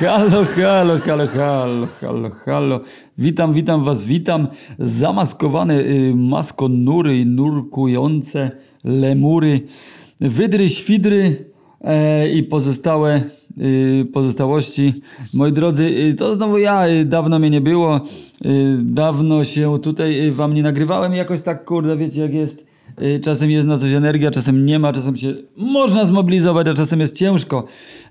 Halo, halo, halo, halo, halo, halo. Witam, witam was, witam. Zamaskowane y, maskonury, nurkujące lemury, wydry, świdry e, i pozostałe y, pozostałości. Moi drodzy, y, to znowu ja, y, dawno mnie nie było, y, dawno się tutaj wam nie nagrywałem, jakoś tak, kurde, wiecie jak jest. Y, Czasem jest na coś energia, czasem nie ma, czasem się można zmobilizować, a czasem jest ciężko.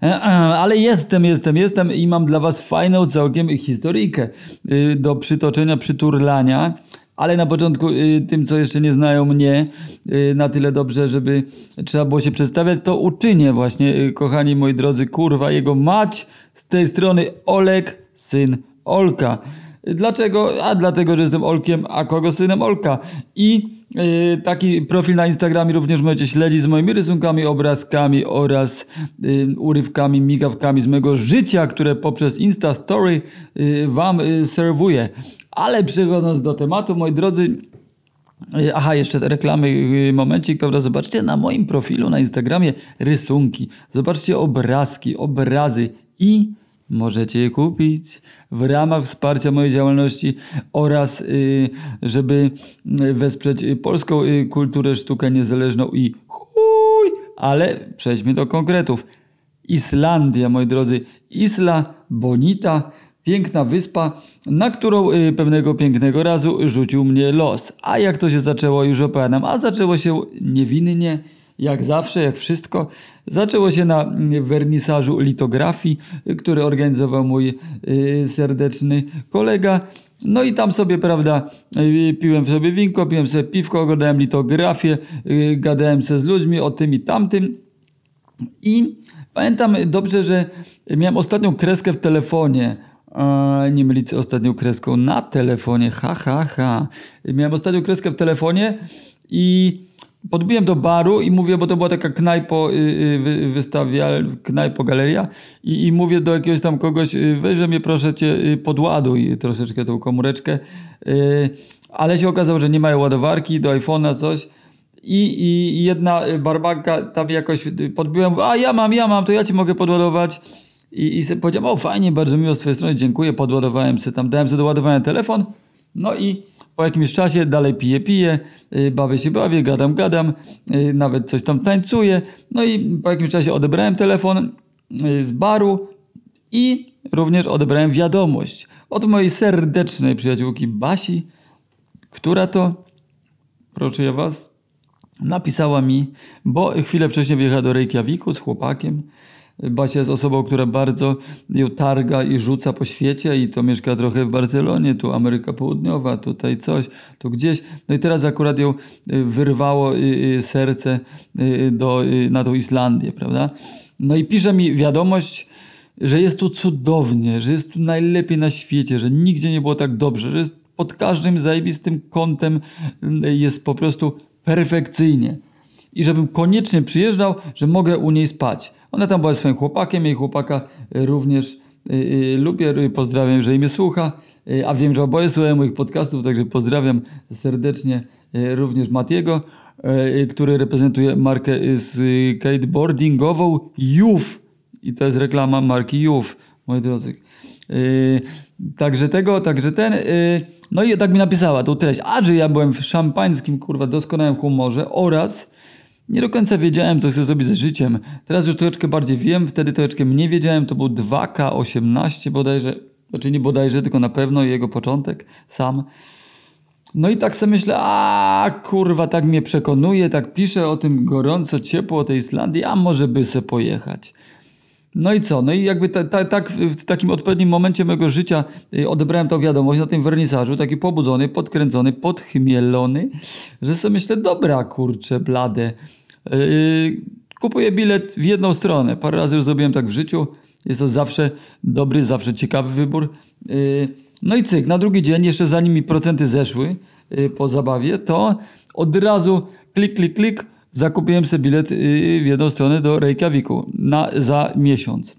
E, Ale jestem, jestem, jestem i mam dla Was fajną całkiem historyjkę y, do przytoczenia, przyturlania. Ale na początku y, tym, co jeszcze nie znają mnie na tyle dobrze, żeby trzeba było się przedstawiać, to uczynię właśnie, kochani moi drodzy, kurwa, jego mać z tej strony Olek, syn Olka. Dlaczego? A dlatego, że jestem Olkiem, a kogo synem Olka. I yy, taki profil na Instagramie również możecie śledzić z moimi rysunkami, obrazkami oraz yy, urywkami, migawkami z mojego życia, które poprzez Insta Story yy, wam yy, serwuję. Ale przechodząc do tematu, moi drodzy, Yy, Aha, jeszcze reklamy, yy, momencik, prawda? Zobaczcie na moim profilu na Instagramie rysunki, zobaczcie obrazki, obrazy i możecie je kupić w ramach wsparcia mojej działalności oraz yy, żeby yy, wesprzeć yy, polską kulturę, sztukę niezależną i chuj, ale przejdźmy do konkretów. Islandia, moi drodzy, Isla Bonita, piękna wyspa, na którą y, pewnego pięknego razu rzucił mnie los. A jak to się zaczęło, już opowiadam. A zaczęło się niewinnie, jak zawsze, jak wszystko. Zaczęło się na wernisażu litografii, który organizował mój y, serdeczny kolega. No i tam sobie, prawda, y, piłem sobie winko, piłem sobie piwko, oglądałem litografię, y, gadałem se z ludźmi o tym i tamtym. I pamiętam dobrze, że miałem ostatnią kreskę w telefonie. Nie mylić ostatnią kreską na telefonie. Ha, ha, ha. Miałem ostatnią kreskę w telefonie i podbiłem do baru i mówię, bo to była taka knajpo, y, y, wy- wystawia, knajpo galeria i, i mówię do jakiegoś tam kogoś, y, weź, że mnie proszę cię podładuj troszeczkę tą komóreczkę. Ale się okazało, że nie mają ładowarki do iPhone'a, coś. I, I jedna barbanka tam jakoś podbiłem, a ja mam, ja mam, to ja ci mogę podładować. I, i powiedziałem, o fajnie, bardzo miło z twojej strony, dziękuję, podładowałem sobie tam, dałem sobie do ładowania telefon. No i po jakimś czasie dalej piję, piję, y, bawię się, bawię, gadam, gadam, y, nawet coś tam tańcuję. No i po jakimś czasie odebrałem telefon y, z baru i również odebrałem wiadomość od mojej serdecznej przyjaciółki Basi, która to, proszę ja was, napisała mi, bo chwilę wcześniej wyjechała do Reykjaviku z chłopakiem. Basia jest osobą, która bardzo ją targa i rzuca po świecie i to mieszka trochę w Barcelonie, tu Ameryka Południowa, tutaj coś, tu gdzieś. No i teraz akurat ją y, wyrwało y, y, serce do, na tą Islandię, prawda? No i pisze mi wiadomość, że jest tu cudownie, że jest tu najlepiej na świecie, że nigdzie nie było tak dobrze, że jest pod każdym zajebistym kątem jest po prostu perfekcyjnie. I żebym koniecznie przyjeżdżał, że mogę u niej spać. Ona tam była swoim chłopakiem, jej chłopaka y, również y, y, lubię, pozdrawiam, że mnie słucha, a wiem, że oboje słuchają moich podcastów, także pozdrawiam serdecznie również Matiego, który reprezentuje markę skateboardingową Youth. I to jest reklama marki Youth, moi drodzy. Także tego, także ten. No i tak mi napisała tą treść. A że ja byłem w szampańskim, kurwa, doskonałym humorze oraz nie do końca wiedziałem, co chcę zrobić z życiem. Teraz już troszeczkę bardziej wiem, wtedy troszeczkę mniej wiedziałem. To był 2K18 bodajże. Znaczy nie bodajże, tylko na pewno jego początek sam. No i tak sobie myślę, a kurwa, tak mnie przekonuje, tak pisze o tym gorąco, ciepło, o tej Islandii, a może by se pojechać. No i co? No i jakby ta, ta, tak w w takim odpowiednim momencie mojego życia y, odebrałem tą wiadomość na tym wernisażu, taki pobudzony, podkręcony, podchmielony, że sobie myślę, dobra kurczę, blade. Yy, kupuję bilet w jedną stronę. Parę razy już zrobiłem tak w życiu. Jest to zawsze dobry, zawsze ciekawy wybór. Yy, no i cyk, na drugi dzień, jeszcze zanim mi procenty zeszły yy, po zabawie, to od razu klik, klik, klik, zakupiłem sobie bilet yy, w jedną stronę do Reykjaviku na, za miesiąc.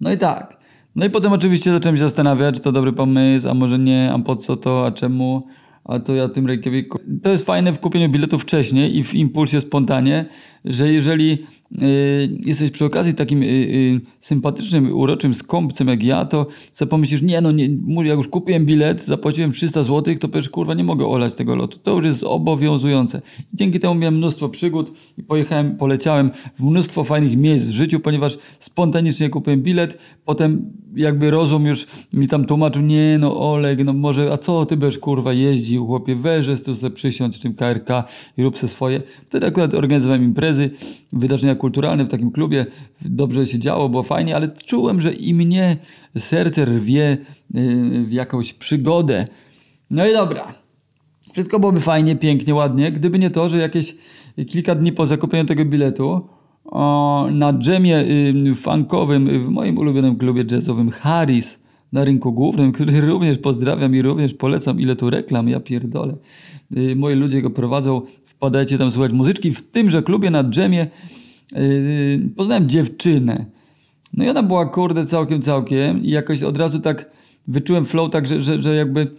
No i tak. No i potem oczywiście zacząłem się zastanawiać, czy to dobry pomysł, a może nie, a po co to, a czemu. a to ja tym Reykjaviku. To jest fajne w kupieniu biletu wcześniej i w impulsie spontanie, że jeżeli y, jesteś przy okazji takim y, y, sympatycznym, uroczym skąpcem jak ja, to sobie pomyślisz, nie no, nie, jak już kupiłem bilet, zapłaciłem 300 zł, to przecież kurwa nie mogę olać tego lotu. To już jest obowiązujące. I dzięki temu miałem mnóstwo przygód i pojechałem, poleciałem w mnóstwo fajnych miejsc w życiu, ponieważ spontanicznie kupiłem bilet, potem jakby rozum już mi tam tłumaczył, nie no Oleg, no może, a co ty będziesz kurwa jeździł, chłopie, weże tu sobie przysiąść w tym KRK i rób se swoje. Wtedy akurat organizowałem imprezy, wydarzenia kulturalne w takim klubie, dobrze się działo, było fajnie, ale czułem, że i mnie serce rwie y, w jakąś przygodę. No i dobra. Wszystko byłoby fajnie, pięknie, ładnie, gdyby nie to, że jakieś kilka dni po zakupieniu tego biletu o, na dżemie y, funkowym w moim ulubionym klubie jazzowym Harris na rynku głównym, który również pozdrawiam i również polecam, ile tu reklam, ja pierdolę. Y, moi ludzie go prowadzą, wpadajcie tam słuchać muzyczki. W tymże klubie na dżemie y, poznałem dziewczynę. No i ona była kurde całkiem, całkiem i jakoś od razu tak wyczułem flow tak, że, że, że jakby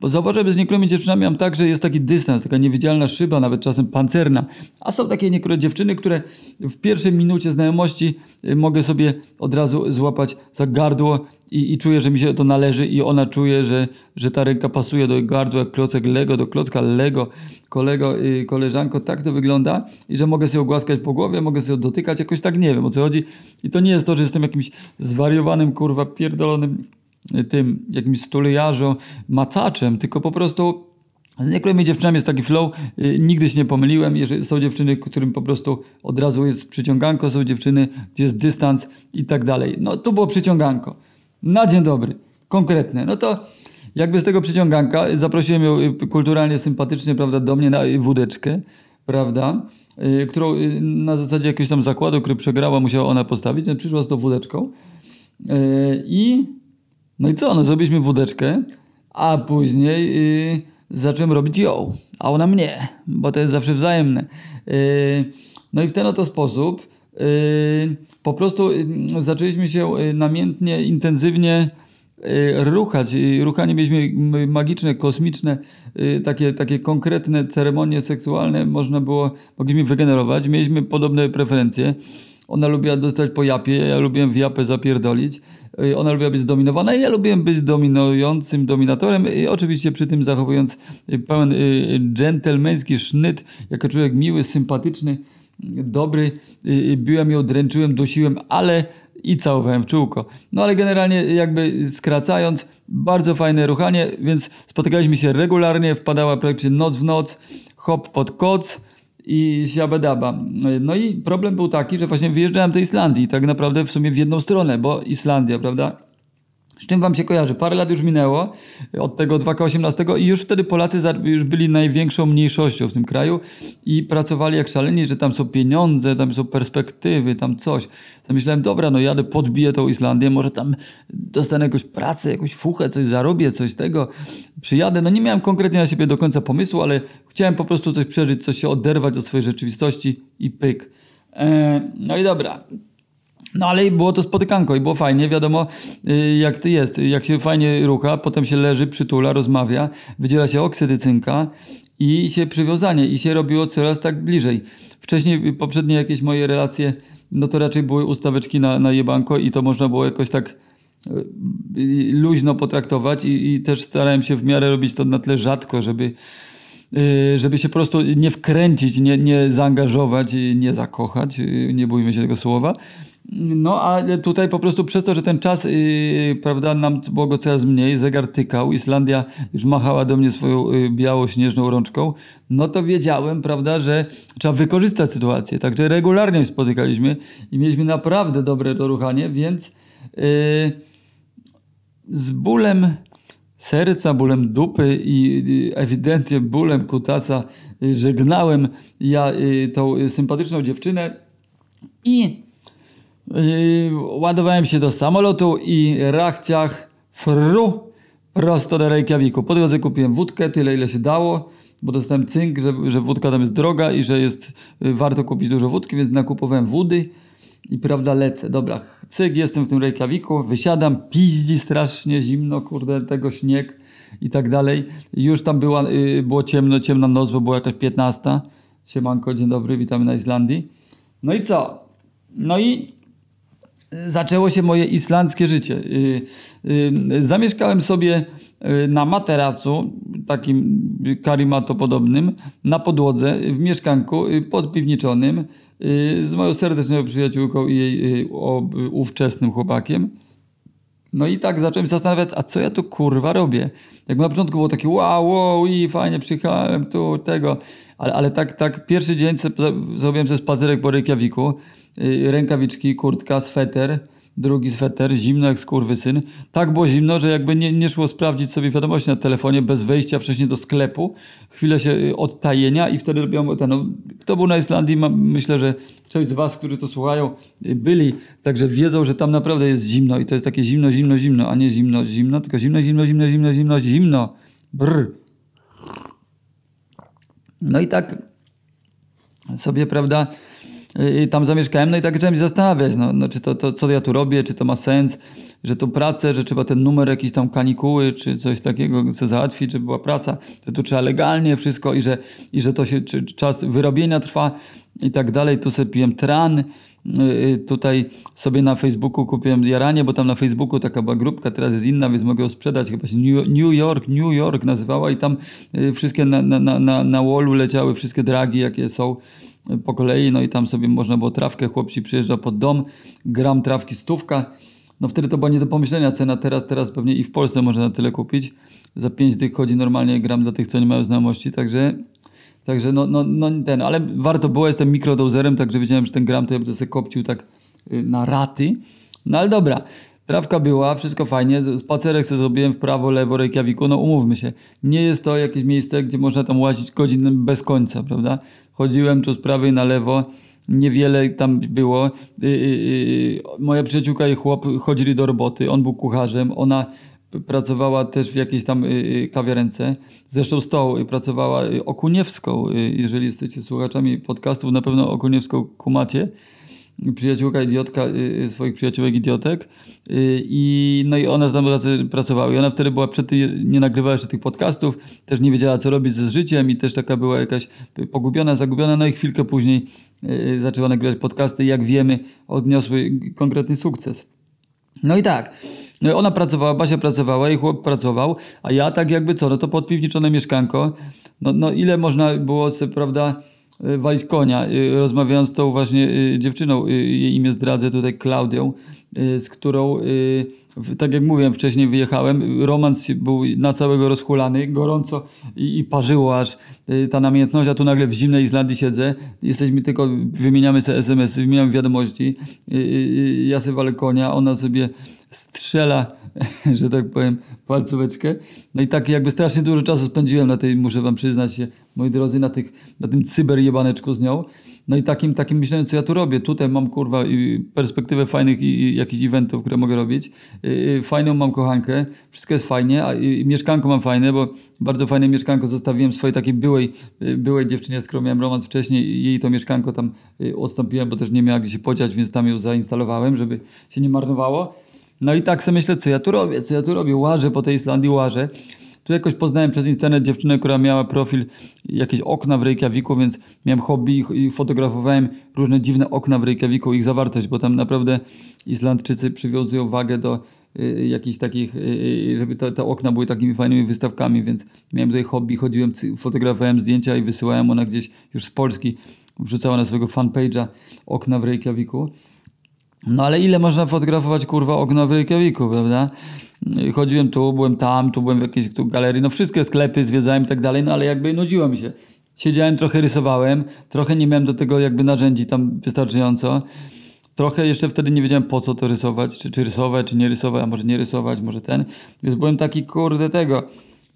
bo zauważyłem, że z niektórymi dziewczynami mam tak, że jest taki dystans, taka niewidzialna szyba, nawet czasem pancerna. A są takie niektóre dziewczyny, które w pierwszej minucie znajomości y, mogę sobie od razu złapać za gardło i, i czuję, że mi się to należy i ona czuje, że, że ta ręka pasuje do gardła jak klocek Lego, do klocka Lego. Kolego, y, koleżanko, tak to wygląda i że mogę sobie głaskać po głowie, mogę sobie dotykać, jakoś tak nie wiem o co chodzi. I to nie jest to, że jestem jakimś zwariowanym, kurwa, pierdolonym tym jakimś stulejarzem, macaczem, tylko po prostu z niektórymi dziewczynami jest taki flow, yy, nigdy się nie pomyliłem, jeżeli są dziewczyny, którym po prostu od razu jest przyciąganko, są dziewczyny, gdzie jest dystans i tak dalej. No tu było przyciąganko. Na dzień dobry, konkretne. No to jakby z tego przyciąganka zaprosiłem ją y, kulturalnie, sympatycznie, prawda, do mnie na wódeczkę, prawda, którą na zasadzie jakiegoś tam zakładu, który przegrała, musiała ona postawić, no, przyszła z tą wódeczką i no i co? No zrobiliśmy wódeczkę, a później yy, zacząłem robić ją, a ona mnie, bo to jest zawsze wzajemne. Yy, no i w ten oto sposób yy, po prostu yy, zaczęliśmy się namiętnie, intensywnie ruchać. Ruchanie mieliśmy magiczne, kosmiczne, takie, takie konkretne ceremonie seksualne można było, mogliśmy wygenerować. Mieliśmy podobne preferencje. Ona lubiła dostać po japie, ja lubiłem w japę zapierdolić. Y, ona lubiła być zdominowana i ja lubiłem być dominującym dominatorem, I oczywiście przy tym zachowując y, pełen y, dżentelmeński sznyt, jako człowiek miły, sympatyczny, dobry. Biłem ją, dręczyłem, dusiłem, ale i całowałem w czółko. No ale generalnie jakby skracając, bardzo fajne ruchanie, więc spotykaliśmy się regularnie, wpadała praktycznie noc w noc, hop pod koc, i siabedaba. No i problem był taki, że właśnie wyjeżdżałem do Islandii, tak naprawdę w sumie w jedną stronę, bo Islandia, prawda? Z czym wam się kojarzy? Parę lat już minęło od tego 2K18 i już wtedy Polacy już byli największą mniejszością w tym kraju i pracowali jak szaleni, że tam są pieniądze, tam są perspektywy, tam coś. To myślałem, dobra, no jadę, podbiję tą Islandię, może tam dostanę jakąś pracę, jakąś fuchę, coś zarobię, coś tego, przyjadę. No nie miałem konkretnie na siebie do końca pomysłu, ale chciałem po prostu coś przeżyć, coś się oderwać od swojej rzeczywistości i pyk. Eee, no i dobra, no ale było to spotykanko i było fajnie, wiadomo y, jak to jest, jak się fajnie rucha, potem się leży, przytula, rozmawia, wydziela się oksydycynka i się przywiązanie i się robiło coraz tak bliżej. Wcześniej poprzednie jakieś moje relacje, no to raczej były ustaweczki na, na jebanko i to można było jakoś tak y, luźno potraktować i, i też starałem się w miarę robić to na tle rzadko, żeby y, żeby się po prostu nie wkręcić, nie, nie zaangażować, nie zakochać, nie bójmy się tego słowa, no, a tutaj po prostu przez to, że ten czas, yy, prawda, nam było go coraz mniej, zegar tykał, Islandia już machała do mnie swoją yy, biało-śnieżną rączką, no to wiedziałem, prawda, że trzeba wykorzystać sytuację. Także regularnie spotykaliśmy i mieliśmy naprawdę dobre to ruchanie, więc yy, z bólem serca, bólem dupy i ewidentnie bólem kutasa y, żegnałem ja y, tą sympatyczną dziewczynę i ładowałem się do samolotu i rachciach fru prosto do Reykjaviku. Po drodze kupiłem wódkę, tyle ile się dało, bo dostałem cynk, że, że wódka tam jest droga i że jest yy, warto kupić dużo wódki, więc nakupowałem wody i prawda lecę. Dobra, cyk, jestem w tym Reykjaviku, wysiadam, piździ strasznie zimno, kurde, tego śnieg i tak dalej. Już tam była, y, było ciemno, ciemna noc, bo była jakaś 15. Siemanko, dzień dobry, witamy na Islandii. No i co? No i zaczęło się moje islandzkie życie. Y, y, zamieszkałem sobie y, na materacu, takim karimatopodobnym, na podłodze, w mieszkanku podpiwniczonym z moją serdeczną przyjaciółką i jej ówczesnym chłopakiem. No i tak zacząłem się zastanawiać, a co ja tu kurwa robię? Jak na początku było takie wow, wow i fajnie przyjechałem tu, tego, ale, ale tak, tak pierwszy dzień zrobiłem sobie spacerek po Reykjaviku, rękawiczki, kurtka, sweter, drugi sweter, zimno jak syn. Tak było zimno, że jakby nie, nie szło sprawdzić sobie wiadomości na telefonie bez wejścia wcześniej do sklepu, chwilę się y, odtajenia i wtedy robią ten. No, kto był na Islandii, myślę, że część z was, którzy to słuchają, y, byli, także wiedzą, że tam naprawdę jest zimno i to jest takie zimno, zimno, zimno, a nie zimno, zimno, tylko zimno, zimno, zimno, zimno, zimno, zimno. Brr. No i tak sobie, prawda, i tam zamieszkałem, no i tak zacząłem się zastanawiać, no, no czy to, to, co ja tu robię, czy to ma sens, że to pracę, że trzeba ten numer jakiś tam kanikuły, czy coś takiego chcę załatwić, żeby była praca, że tu trzeba legalnie wszystko i że, i że to się czy, czas wyrobienia trwa i tak dalej. Tu sobie piłem tran, y, tutaj sobie na Facebooku kupiłem jaranie, bo tam na Facebooku taka była grupka, teraz jest inna, więc mogę ją sprzedać, chyba się New York, New York nazywała i tam y, wszystkie na, na, na, na wallu leciały wszystkie dragi, jakie są po kolei, no i tam sobie można było trawkę, chłopci przyjeżdża pod dom, gram trawki stówka, no wtedy to była nie do pomyślenia cena, teraz, teraz pewnie i w Polsce można na tyle kupić, za 5 dych chodzi normalnie gram dla tych, co nie mają znajomości, także Także no, no, no ten, ale warto było, jestem mikrodozerem, także wiedziałem, że ten gram to ja będę sobie kopcił tak y, na raty. No ale dobra, Trawka była, wszystko fajnie, spacerek sobie zrobiłem w prawo, lewo Reykjaviku, no umówmy się, nie jest to jakieś miejsce, gdzie można tam łazić godzin bez końca, prawda? Chodziłem tu z prawej na lewo, niewiele tam było. Yy, yy, moja przyjaciółka i chłop chodzili do roboty, on był kucharzem, ona pracowała też w jakiejś tam yy, kawiarence, zresztą z tą pracowała Okuniewską, jeżeli jesteście słuchaczami podcastów, na pewno Okuniewską kumacie przyjaciółka idiotka y, y, swoich przyjaciółek idiotek y, i no i ona z nami pracowała i ona wtedy była przed tym, nie nagrywała jeszcze tych podcastów, też nie wiedziała co robić ze życiem i też taka była jakaś pogubiona, zagubiona, no i chwilkę później zaczęła nagrywać podcasty. Jak wiemy odniosły konkretny sukces. No i tak, ona pracowała, Basia pracowała i chłop pracował, a ja tak jakby co, no to podpiwniczone mieszkanko, no, no ile można było sobie, prawda, walić konia. Y, rozmawiając z tą właśnie y, dziewczyną, jej imię zdradzę tutaj, Klaudią, z którą, tak jak mówiłem wcześniej, wyjechałem. Romans był na całego rozhulany, gorąco i, i parzyło aż ta namiętność, a tu nagle w zimnej Islandii siedzę. Jesteśmy tylko, wymieniamy sobie SMS, wymieniamy wiadomości. Ja sobie walę konia, ona sobie strzela, że tak powiem, palcóweczkę. No i tak jakby strasznie dużo czasu spędziłem na tej, muszę wam przyznać się, moi drodzy, na, tych, na tym cyberjebaneczku z nią. No i takim, takim myślałem, co ja tu robię. Tutaj mam, kurwa, perspektywę fajnych i, jakichś eventów, które mogę robić. Fajną mam kochankę, wszystko jest fajnie, a mieszkanko mam fajne, bo bardzo fajne mieszkanko zostawiłem swojej takiej byłej, byłej dziewczynie, z którą miałem romans wcześniej. Jej to mieszkanko tam odstąpiłem, bo też nie miała gdzie się podziać, więc tam ją zainstalowałem, żeby się nie marnowało. No i tak sobie myślę, co ja tu robię, co ja tu robię, łażę po tej Islandii, łażę. Tu jakoś poznałem przez internet dziewczynę, która miała profil, jakieś okna w Reykjaviku, więc miałem hobby i fotografowałem różne dziwne okna w Reykjaviku, ich zawartość, bo tam naprawdę Islandczycy przywiązują wagę do y, jakichś takich, y, y, żeby te, te, okna były takimi fajnymi wystawkami, więc miałem tutaj hobby, chodziłem, fotografowałem zdjęcia i wysyłałem ona gdzieś już z Polski, wrzucała na swojego fanpage'a okna w Reykjaviku. No ale ile można fotografować kurwa okno w Reykjaviku, prawda? Chodziłem tu, byłem tam, tu byłem w jakiejś tu galerii, no wszystkie sklepy zwiedzałem i tak dalej, no ale jakby nudziło mi się. Siedziałem, trochę rysowałem, trochę nie miałem do tego jakby narzędzi tam wystarczająco. Trochę jeszcze wtedy nie wiedziałem po co to rysować, czy, czy rysować, czy nie rysować, a może nie rysować, może ten. Więc byłem taki kurde tego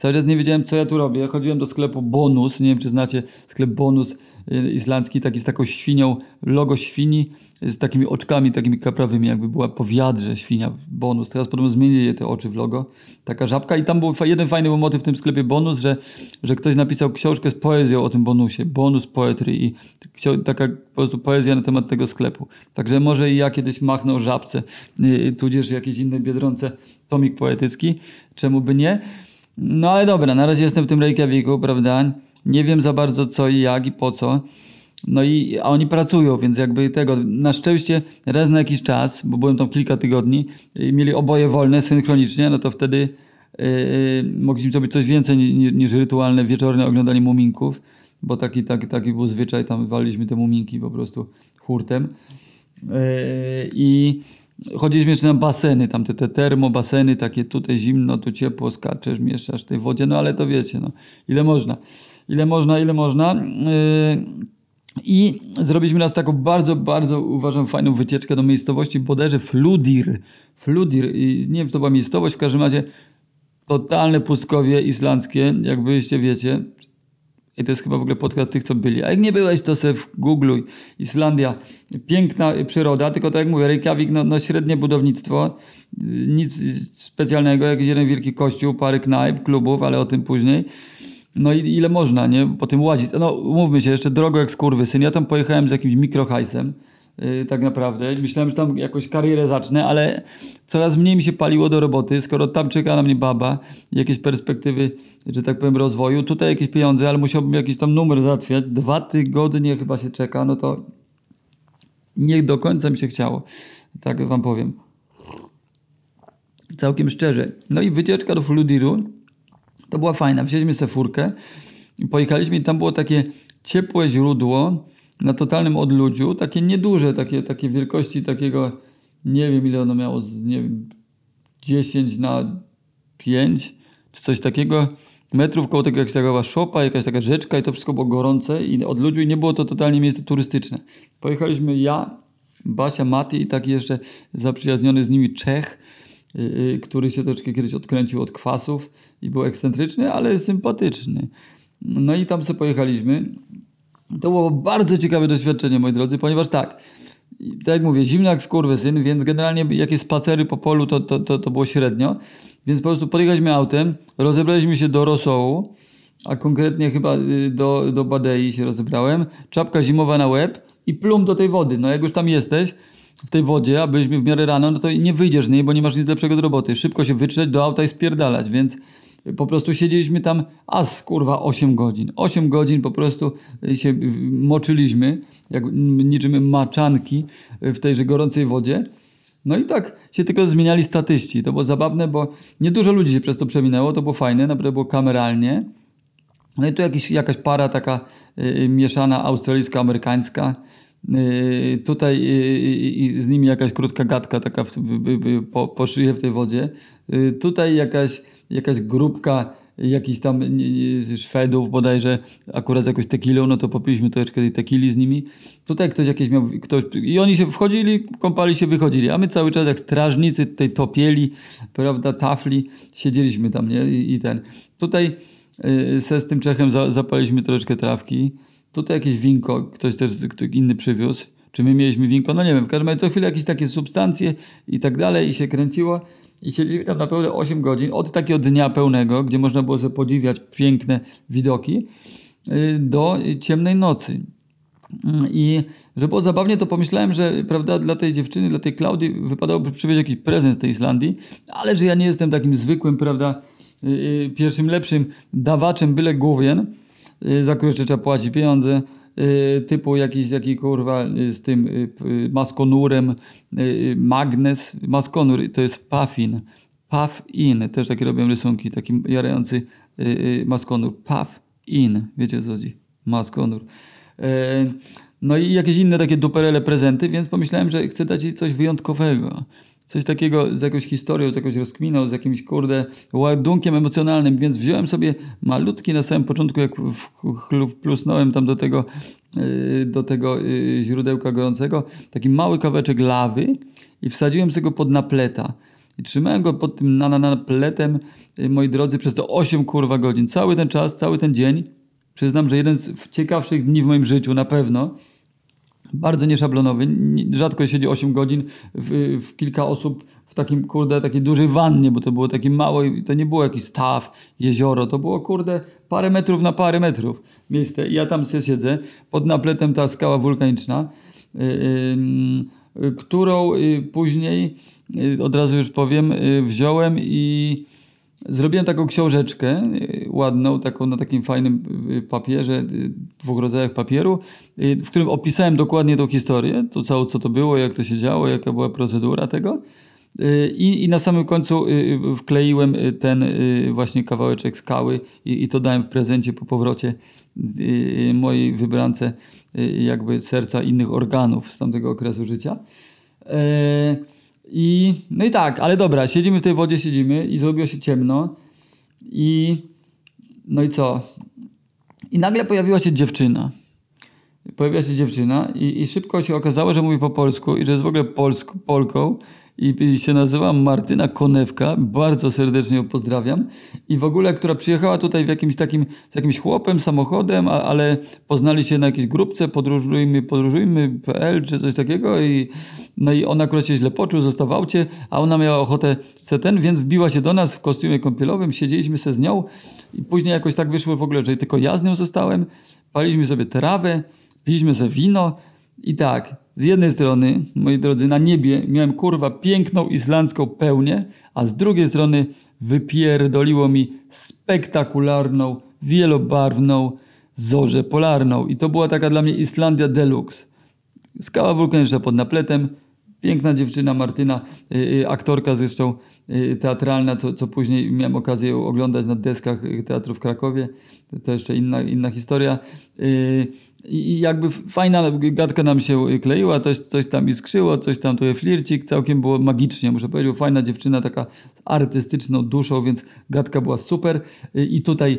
Cały czas nie wiedziałem, co ja tu robię. Chodziłem do sklepu Bonus, nie wiem, czy znacie sklep Bonus y, islandzki, taki z taką świnią, logo świni z takimi oczkami, takimi kaprawymi, jakby była po wiadrze świnia Bonus. Teraz podobno zmienili te oczy w logo. Taka żabka i tam był jeden fajny motyw w tym sklepie Bonus, że, że ktoś napisał książkę z poezją o tym bonusie. Bonus Poetry i taka po prostu poezja na temat tego sklepu. Także może i ja kiedyś machnę o żabce, y, tudzież jakieś inne Biedronce tomik poetycki. Czemu by nie? No ale dobra, na razie jestem w tym Reykjaviku, prawda? Nie wiem za bardzo co i jak i po co. No i a oni pracują, więc jakby tego, na szczęście raz na jakiś czas, bo byłem tam kilka tygodni, y, mieli oboje wolne synchronicznie, no to wtedy yy, mogliśmy zrobić coś więcej niż, niż rytualne wieczorne oglądanie muminków, bo taki, taki, taki był zwyczaj, tam waliliśmy te muminki po prostu hurtem. Yy, I chodziliśmy jeszcze na baseny, tam te, te termobaseny, takie tutaj zimno, tu ciepło, skaczesz, mieszasz w tej wodzie, no ale to wiecie, no, ile można, ile można, ile można. Yy, i zrobiliśmy raz taką bardzo, bardzo uważam fajną wycieczkę do miejscowości bodajże Fludir. Fludir. I nie wiem, czy to była miejscowość, w każdym razie totalne pustkowie islandzkie, jak byście wiecie. I to jest chyba w ogóle podcast tych, co byli. A jak nie byłeś, to se googluj. Islandia, piękna przyroda, tylko tak jak mówię, Reykjavik, no, no średnie budownictwo, nic specjalnego, jakiś jeden wielki kościół, parę knajp, klubów, ale o tym później. No i ile można, nie? Po tym łazić. No umówmy się, jeszcze drogo jak syn. Ja tam pojechałem z jakimś mikrohajsem. Yy, tak naprawdę. Myślałem, że tam jakąś karierę zacznę, ale coraz mniej mi się paliło do roboty, skoro tam czeka na mnie baba, jakieś perspektywy, że tak powiem, rozwoju, tutaj jakieś pieniądze, ale musiałbym jakiś tam numer załatwiać. Dwa tygodnie chyba się czeka, no to nie do końca mi się chciało. Tak wam powiem. Całkiem szczerze. No i wycieczka do Fludiru to była fajna. Wzięliśmy sobie furkę i pojechaliśmy i tam było takie ciepłe źródło na totalnym odludziu, takie nieduże, takie, takie wielkości takiego, nie wiem ile ono miało, nie wiem, 10 na 5 czy coś takiego metrów, koło tego jakaś taka szopa, jakaś taka rzeczka i to wszystko było gorące i odludziu i nie było to totalnie miejsce turystyczne. Pojechaliśmy ja, Basia, Mati i taki jeszcze zaprzyjaźniony z nimi Czech, yy, który się troszkę kiedyś odkręcił od kwasów i był ekscentryczny, ale sympatyczny. No i tam sobie pojechaliśmy. To było bardzo ciekawe doświadczenie, moi drodzy, ponieważ tak, tak jak mówię, zimno jak skurwysyn, więc generalnie jakieś spacery po polu to, to, to, to było średnio. Więc po prostu podjechaliśmy autem, rozebraliśmy się do rosołu, a konkretnie chyba y, do, do Badei się rozebrałem, czapka zimowa na łeb i plum do tej wody. No jak już tam jesteś, w tej wodzie, a byliśmy w miarę rano, no to nie wyjdziesz z niej, bo nie masz nic lepszego do roboty. Szybko się wytrzeć do auta i spierdalać, więc po prostu siedzieliśmy tam, a kurwa 8 godzin. 8 godzin po prostu się moczyliśmy, jak niczym maczanki w tejże gorącej wodzie. No i tak się tylko zmieniali statyści. To było zabawne, bo niedużo ludzi się przez to przeminęło, to było fajne, naprawdę było kameralnie. No i tu jakiś, jakaś para taka y, mieszana australijsko-amerykańska. Y, tutaj y, z nimi jakaś krótka gadka taka w, po, po szyję w tej wodzie. tutaj jakaś jakaś grupka jakichś tam Szwedów bodajże, akurat z jakąś tekilą, no to popiliśmy troszeczkę tej tekili z nimi. Tutaj ktoś jakieś miał, ktoś, i oni się wchodzili, kąpali się, wychodzili, a my cały czas jak strażnicy tej topieli, prawda, tafli, siedzieliśmy tam, nie, i, i ten. Tutaj y, se z tym Czechem za, zapaliśmy troszeczkę trawki, tutaj jakieś winko, ktoś też kto inny przywiózł, czy my mieliśmy winko, no nie wiem, w każdym razie co chwilę jakieś takie substancje i tak dalej i się kręciło. I siedzieli tam naprawdę 8 godzin, od takiego dnia pełnego, gdzie można było sobie podziwiać piękne widoki, y, do ciemnej nocy. Mm, I żeby było zabawnie, to pomyślałem, że prawda, dla tej dziewczyny, dla tej Klaudii wypadałoby przywieźć jakiś prezent z tej Islandii, ale że ja nie jestem takim zwykłym, prawda, y, y, pierwszym lepszym dawaczem byle głowien, za który jeszcze trzeba płacić pieniądze, typu jakiś taki kurwa y, z tym y, maskonurem, magnes, maskonur to jest puffin, puff in, też takie robią rysunki, taki jarający maskonur, puff in, wiecie co chodzi, maskonur. No i jakieś inne takie duperele prezenty, więc pomyślałem, że chcę dać jej coś wyjątkowego coś takiego z jakąś historią, z jakąś rozkminą, z jakimś, kurde, ładunkiem emocjonalnym, więc wziąłem sobie malutki na samym początku, jak plusnąłem tam do tego, y, do tego y, źródełka gorącego, taki mały kawałeczek lawy i wsadziłem sobie go pod napleta. I trzymałem go pod tym napletem, y, moi drodzy, przez to 8 kurwa godzin. Cały ten czas, cały ten dzień. Przyznam, że jeden z ciekawszych dni w moim życiu na pewno bardzo nieszablonowy. Rzadko siedzi 8 godzin w, w, kilka osób w takim, kurde, takiej dużej wannie, bo to było takie małe, to nie było jakiś staw, jezioro, to było, kurde, parę metrów na parę metrów miejsce. I ja tam się siedzę, pod napletem ta skała wulkaniczna, yy, którą yy, później, y, od razu już powiem, y, wziąłem i zrobiłem taką książeczkę y, ładną, taką na takim fajnym y, papierze, y, dwóch rodzajach papieru, w którym opisałem dokładnie tą historię, to cało co to było, jak to się działo, jaka była procedura tego. I, I na samym końcu wkleiłem ten właśnie kawałeczek skały i, i to dałem w prezencie po powrocie mojej wybrance jakby serca innych organów z tamtego okresu życia. E, I no i tak, ale dobra, siedzimy w tej wodzie, siedzimy i zrobiło się ciemno i no i co? I nagle pojawiła się dziewczyna. Pojawiła się dziewczyna i, i szybko się okazało, że mówi po polsku i że jest w ogóle Polsk, Polką i, się nazywa Martyna Konewka. Bardzo serdecznie ją pozdrawiam. I w ogóle, która przyjechała tutaj w jakimś takim, z jakimś chłopem, samochodem, a, ale poznali się na jakiejś grupce podróżujmy, podróżujmy.pl czy coś takiego i no i ona akurat się źle poczuł, został w aucie, a ona miała ochotę se ten, więc wbiła się do nas w kostiumie kąpielowym, siedzieliśmy se z nią i później jakoś tak wyszło w ogóle, że tylko ja z nią zostałem, paliliśmy sobie trawę, piliśmy sobie wino i tak, z jednej strony, moi drodzy, na niebie miałem kurwa piękną islandzką pełnię, a z drugiej strony wypierdoliło mi spektakularną, wielobarwną zorzę polarną. I to była taka dla mnie Islandia Deluxe. Skała wulkaniczna pod napletem, piękna dziewczyna Martyna, y, y, aktorka zresztą y, teatralna, co, co później miałem okazję ją oglądać na deskach y, teatru w Krakowie. To, jeszcze inna, inna historia. Y, I jakby fajna gadka nam się kleiła, coś, coś tam iskrzyło, coś tam tutaj flircik, całkiem było magicznie, muszę powiedzieć. Fajna dziewczyna, taka artystyczną duszą, więc gadka była super. I tutaj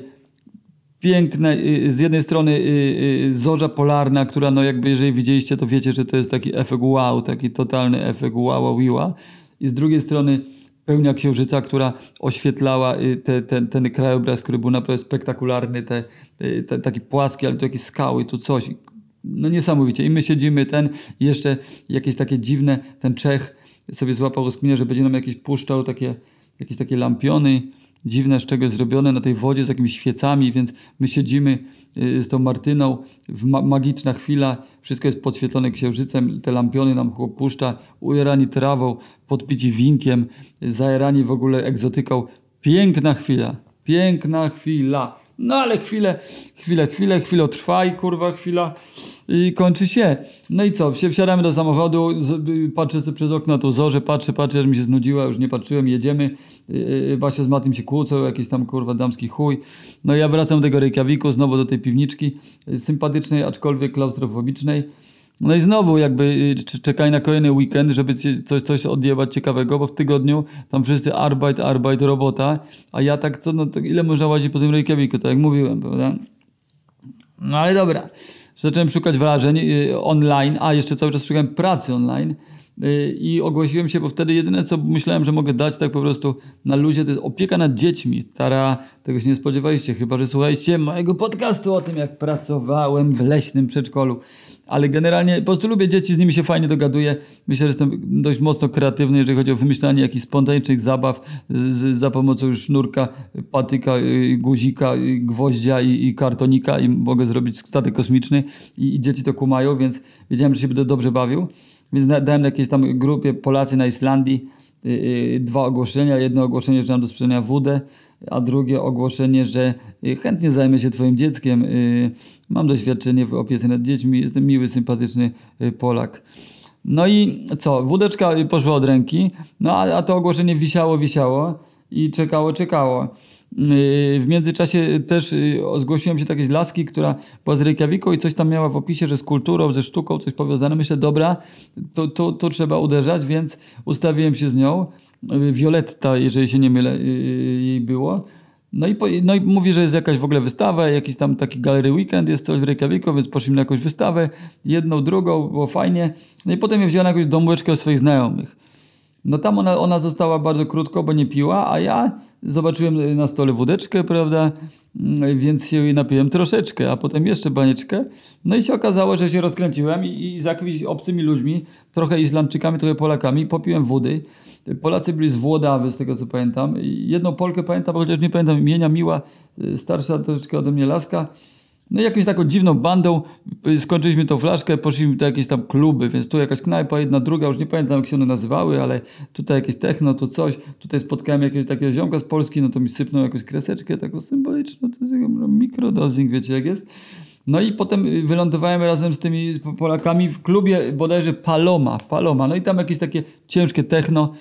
piękne, y, z jednej strony y, y, zorza polarna, która no jakby jeżeli widzieliście, to wiecie, że to jest taki efekt wow, taki totalny efekt wow, wow, wow. I z drugiej strony pełnia księżyca, która oświetlała y, te, ten, ten krajobraz, który był naprawdę spektakularny, te, te, te, taki płaski, ale tu jakieś skały, tu coś. No niesamowicie. I my siedzimy ten, jeszcze jakieś takie dziwne, ten Czech sobie złapał rozkminę, że będzie nam jakieś puszczał takie, jakieś takie lampiony, dziwne z czegoś zrobione na tej wodzie z jakimiś świecami, więc my siedzimy y, z tą Martyną, w ma magiczna chwila, wszystko jest podświetlone księżycem, te lampiony nam chłop puszcza, ujarani trawą, podpici winkiem, zajarani w ogóle egzotyką. Piękna chwila, piękna chwila. No ale chwilę, chwilę, chwilę, chwilę trwa i kurwa chwila i kończy się. No i co, wsi- wsiadamy do samochodu, y, patrzę sobie przez okno na tą zorzę, patrzę, patrzę, aż mi się znudziła, już nie patrzyłem, jedziemy. Yy, yy, Basia z Matym się kłócą, jakiś tam kurwa damski chuj. No ja wracam do tego Reykjaviku, znowu do tej piwniczki, sympatycznej, aczkolwiek klaustrofobicznej. No i znowu jakby y, czekaj na kolejny weekend, żeby coś, coś odjebać ciekawego, bo w tygodniu tam wszyscy arbeit, arbeit, robota, a ja tak co, no ile można łazić po tym Reykjaviku, tak jak mówiłem, prawda? No ale dobra. Zacząłem szukać wrażeń y, online, a jeszcze cały czas szukałem pracy online y, i ogłosiłem się, bo wtedy jedyne co myślałem, że mogę dać tak po prostu na luzie, to jest opieka nad dziećmi. Tara, tego się nie spodziewaliście, chyba że słuchaliście mojego podcastu o tym, jak pracowałem w leśnym przedszkolu. Ale generalnie po prostu lubię dzieci, z nimi się fajnie dogaduję. Myślę, że jestem dość mocno kreatywny, jeżeli chodzi o wymyślanie jakichś spontanicznych zabaw z, za pomocą sznurka, patyka, y, guzika, y, gwoździa i, i kartonika i mogę zrobić statek kosmiczny i, i dzieci to kumają, więc wiedziałem, że się będę dobrze bawił. Więc da- dałem jakiejś tam grupie Polacy na Islandii y, dwa ogłoszenia. Jedno ogłoszenie, że mam do sprzedania wódę, a drugie ogłoszenie, że chętnie zajmę się twoim dzieckiem. Y, Mam doświadczenie w opiece nad dziećmi, jestem miły, sympatyczny y, Polak. No i co, wódeczka y, poszła od ręki, no a, a to ogłoszenie wisiało, wisiało i czekało, czekało. Yy, W międzyczasie też yy, zgłosiłem się do jakiejś laski, która była z Reykjaviku i coś tam miała w opisie, że z kulturą, ze sztuką coś powiązane. Myślę, dobra, to, to, to trzeba uderzać, więc ustawiłem się z nią. Violetta, jeżeli się nie mylę, jej było. No i, po, no i mówi, że jest jakaś w ogóle wystawa, jakiś tam taki galery weekend, jest coś w Reykjaviku, więc poszliśmy na jakąś wystawę, jedną, drugą, było fajnie. No i potem je wzięła na jakąś domóweczkę o swoich znajomych. No tam ona, ona została bardzo krótko, bo nie piła, a ja zobaczyłem na stole wódeczkę, prawda, Mm, więc się jej napiłem troszeczkę, a potem jeszcze banieczkę. No i się okazało, że się rozkręciłem i, i z jakimiś obcymi ludźmi, trochę Islamczykami, trochę Polakami, popiłem wody. Polacy byli z Włodawy, z tego co pamiętam. Jedną Polkę pamiętam, chociaż nie pamiętam imienia, miła, y, starsza troszeczkę ode mnie laska. No i jakąś taką dziwną bandą y, skończyliśmy tą flaszkę, poszliśmy do jakieś tam kluby, więc tu jakaś knajpa, jedna, druga, już nie pamiętam jak się one nazywały, ale tutaj jakieś techno, to coś. Tutaj spotkałem jakiegoś takiego ziomka z Polski, no to mi sypnął jakąś kreseczkę taką symboliczną, to jest mikrodosing, wiecie jak jest. No i potem y, wylądowałem razem z tymi Polakami w klubie bodajże Paloma, Paloma. No i tam jakieś takie ciężkie techno.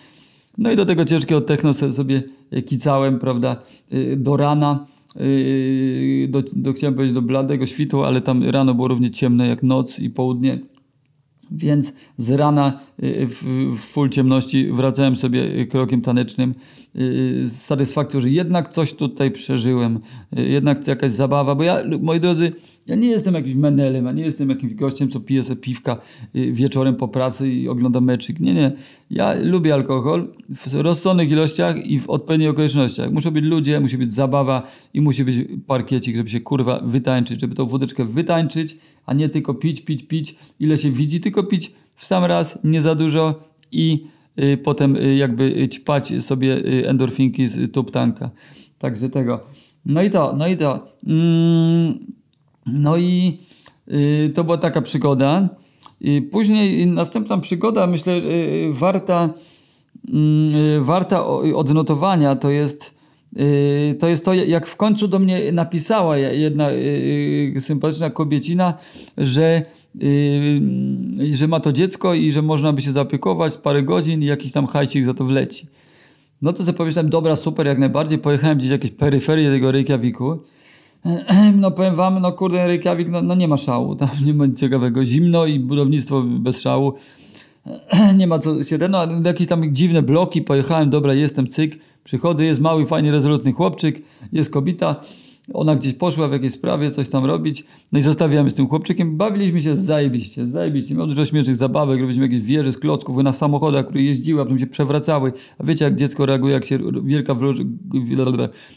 No i do tego ciężkiego techno sobie kicałem, prawda, y, do rana. Y, do, do, chciałem powiedzieć do bladego świtu, ale tam rano było równie ciemne jak noc i południe. Więc z rana w, w full ciemności wracałem sobie krokiem tanecznym z satysfakcją, że jednak coś tutaj przeżyłem, jednak jakaś zabawa, bo ja, moi drodzy, ja nie jestem jakimś menelem, ja nie jestem jakimś gościem, co pije sobie piwka y, wieczorem po pracy i ogląda meczyk. Nie, nie. Ja lubię alkohol w rozsądnych ilościach i w odpowiednich okolicznościach. Muszą być ludzie, musi być zabawa i musi być parkiecik, żeby się kurwa wytańczyć, żeby tą wódeczkę wytańczyć, a nie tylko pić, pić, pić, ile się widzi, tylko pić w sam raz, nie za dużo i y, potem y, jakby ćpać sobie y, endorfinki z top tanka. Także tego. No i to, no i to. Mm no i y, to była taka przygoda. Y, później następna przygoda, myślę, y, warta, mm, warta odnotowania to jest, to jest to, jak w końcu do mnie napisała jedna sympatyczna kobiecina, że, że ma to dziecko i że można by się zaopiekować parę godzin i jakiś tam hajcik za to wleci. No to sobie pomyślałem, dobra, super, jak najbardziej. Pojechałem gdzieś jakieś peryferie tego Reykjaviku. No powiem wam, no kurde, Reykjavik, no, no nie ma szału, tam nie ma ciekawego. Zimno i budownictwo bez szału. Nie ma co się, no jakieś tam dziwne bloki, pojechałem, dobra, jestem, cyk, przychodzę, jest mały, fajnie rezolutny chłopczyk, jest kobieta, ona gdzieś poszła w jakiejś sprawie, coś tam robić, no i zostawiamy z tym chłopczykiem, bawiliśmy się zajebiście, zajebiście, miał dużo śmiesznych zabawek, robiliśmy jakieś wieże z klocków, na samochodach, które jeździły, a potem się przewracały, a wiecie jak dziecko reaguje, jak się wielka,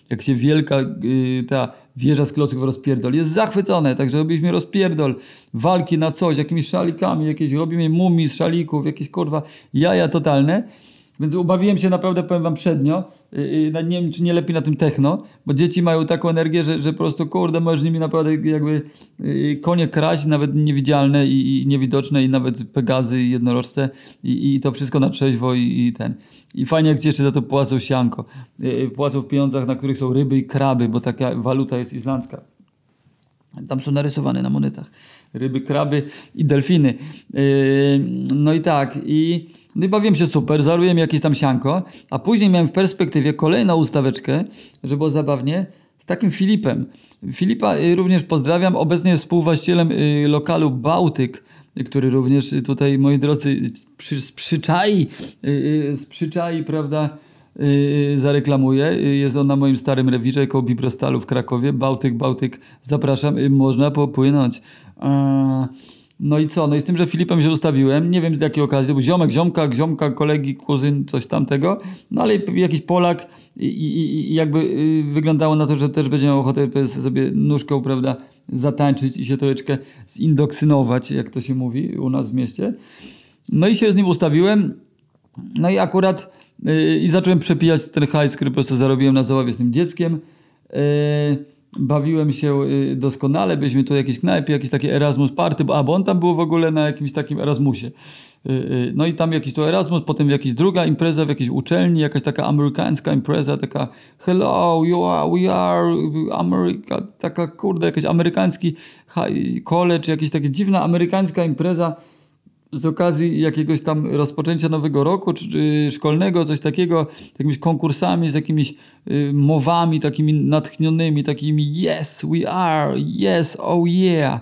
jak się wielka y, ta wieża z klocków rozpierdol, jest zachwycone, także robiliśmy rozpierdol, walki na coś, jakimiś szalikami, jakieś robimy mumii z szalików, jakieś kurwa jaja totalne, więc ubawiłem się naprawdę, powiem wam, przednio. Y, y, nie wiem, czy nie lepiej na tym techno, bo dzieci mają taką energię, że, że po prostu, kurde, możesz nimi naprawdę jakby y, konie kraść, nawet niewidzialne i, i niewidoczne i nawet pegazy i jednorożce i, i to wszystko na trzeźwo i, i ten. I fajnie, jak ci jeszcze za to płacą sianko. Płacą w pieniądzach, na których są ryby i kraby, bo taka waluta jest islandzka. Tam są narysowane na monetach. Ryby, kraby i delfiny. No i tak, i no i bawiłem się super, zarułem jakieś tam sianko, a później miałem w perspektywie kolejną ustaweczkę, żeby było zabawnie, z takim Filipem. Filipa y, również pozdrawiam, obecnie jest współwłaścicielem y, lokalu Bałtyk, który również tutaj, moi drodzy, przy, z przyczai, y, z przyczai, prawda, zareklamuje. Jest on na moim starym rewirze koło Bibrostalu w Krakowie. Bałtyk, Bałtyk, zapraszam, można popłynąć. No i co? No i z tym, że Filipem się ustawiłem, nie wiem z jakiej okazji, był ziomek, ziomka, ziomka, kolegi, kuzyn, coś tamtego, no ale jakiś Polak i, i, i jakby y, wyglądało na to, że też będzie miał ochotę sobie nóżką, prawda, zatańczyć i się troszeczkę zindoksynować, jak to się mówi u nas w mieście. No i się z nim ustawiłem, no i akurat yy, i zacząłem przepijać ten hajs, który po prostu zarobiłem na zabawie z tym dzieckiem. Yy, bawiłem się y, doskonale, byliśmy tu jakieś knajpie, jakieś takie Erasmus Party, a bo on tam był w ogóle na jakimś takim Erasmusie. Y, y, no i tam jakiś tu Erasmus, potem jakaś druga impreza w jakiejś uczelni, jakaś taka amerykańska impreza, taka hello, you are, we are America, taka kurde, jakiś amerykański college, jakaś taka dziwna amerykańska impreza, z okazji jakiegoś tam rozpoczęcia nowego roku czy, czy szkolnego, coś takiego, jakimiś konkursami, z jakimiś y, mowami takimi natchnionymi, takimi yes, we are, yes, oh yeah.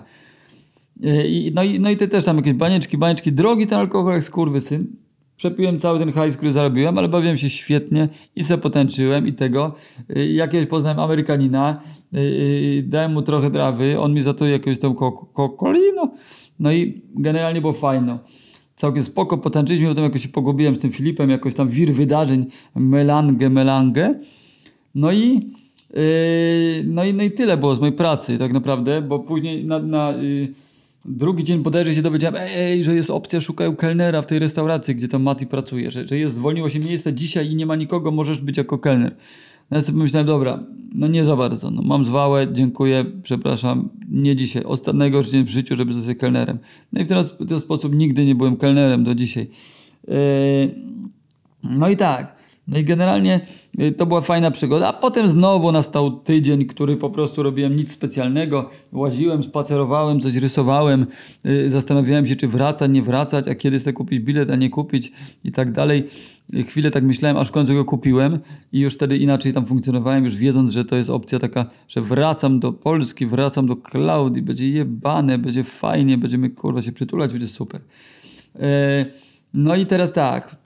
Y, no, i, no i te też tam jakieś banieczki, banieczki, drogi ten alkohol jak syn. Przepiłem cały ten hajs, który zarobiłem, ale bawiłem się świetnie i se potęczyłem i tego. Y, jakiegoś poznałem Amerykanina, y, y, dałem mu trochę trawy, on mi za to jakiegoś tam kokolino. No i generalnie było fajno. Całkiem spoko, potęczyliśmy, potem jakoś się pogubiłem z tym Filipem, jakoś tam wir wydarzeń, melange, melange. No i, no i, no i tyle było z mojej pracy tak naprawdę, bo później na, na Drugi dzień bodajże się dowiedziałem, ej, że jest opcja, szukają kelnera w tej restauracji, gdzie tam Mati pracuje, że, że jest, zwolniło się miejsce dzisiaj i nie ma nikogo, możesz być jako kelner. No ja sobie pomyślałem, dobra, no nie za bardzo, no mam zwałę, dziękuję, przepraszam, nie dzisiaj. Ostatniego dzień w życiu, żeby zostać kelnerem. No i w ten, w ten sposób nigdy nie byłem kelnerem do dzisiaj. Yy, no i tak. No i generalnie y, to była fajna przygoda, a potem znowu nastał tydzień, który po prostu robiłem nic specjalnego. Łaziłem, spacerowałem, coś rysowałem, y, zastanawiałem się, czy wracać, nie wracać, a kiedy sobie kupić bilet, a nie kupić i tak dalej. Y, chwilę tak myślałem, aż w końcu go kupiłem i już wtedy inaczej tam funkcjonowałem, już wiedząc, że to jest opcja taka, że wracam do Polski, wracam do Klaudii, będzie jebane, będzie fajnie, będziemy kurwa się przytulać, będzie super. No i teraz tak,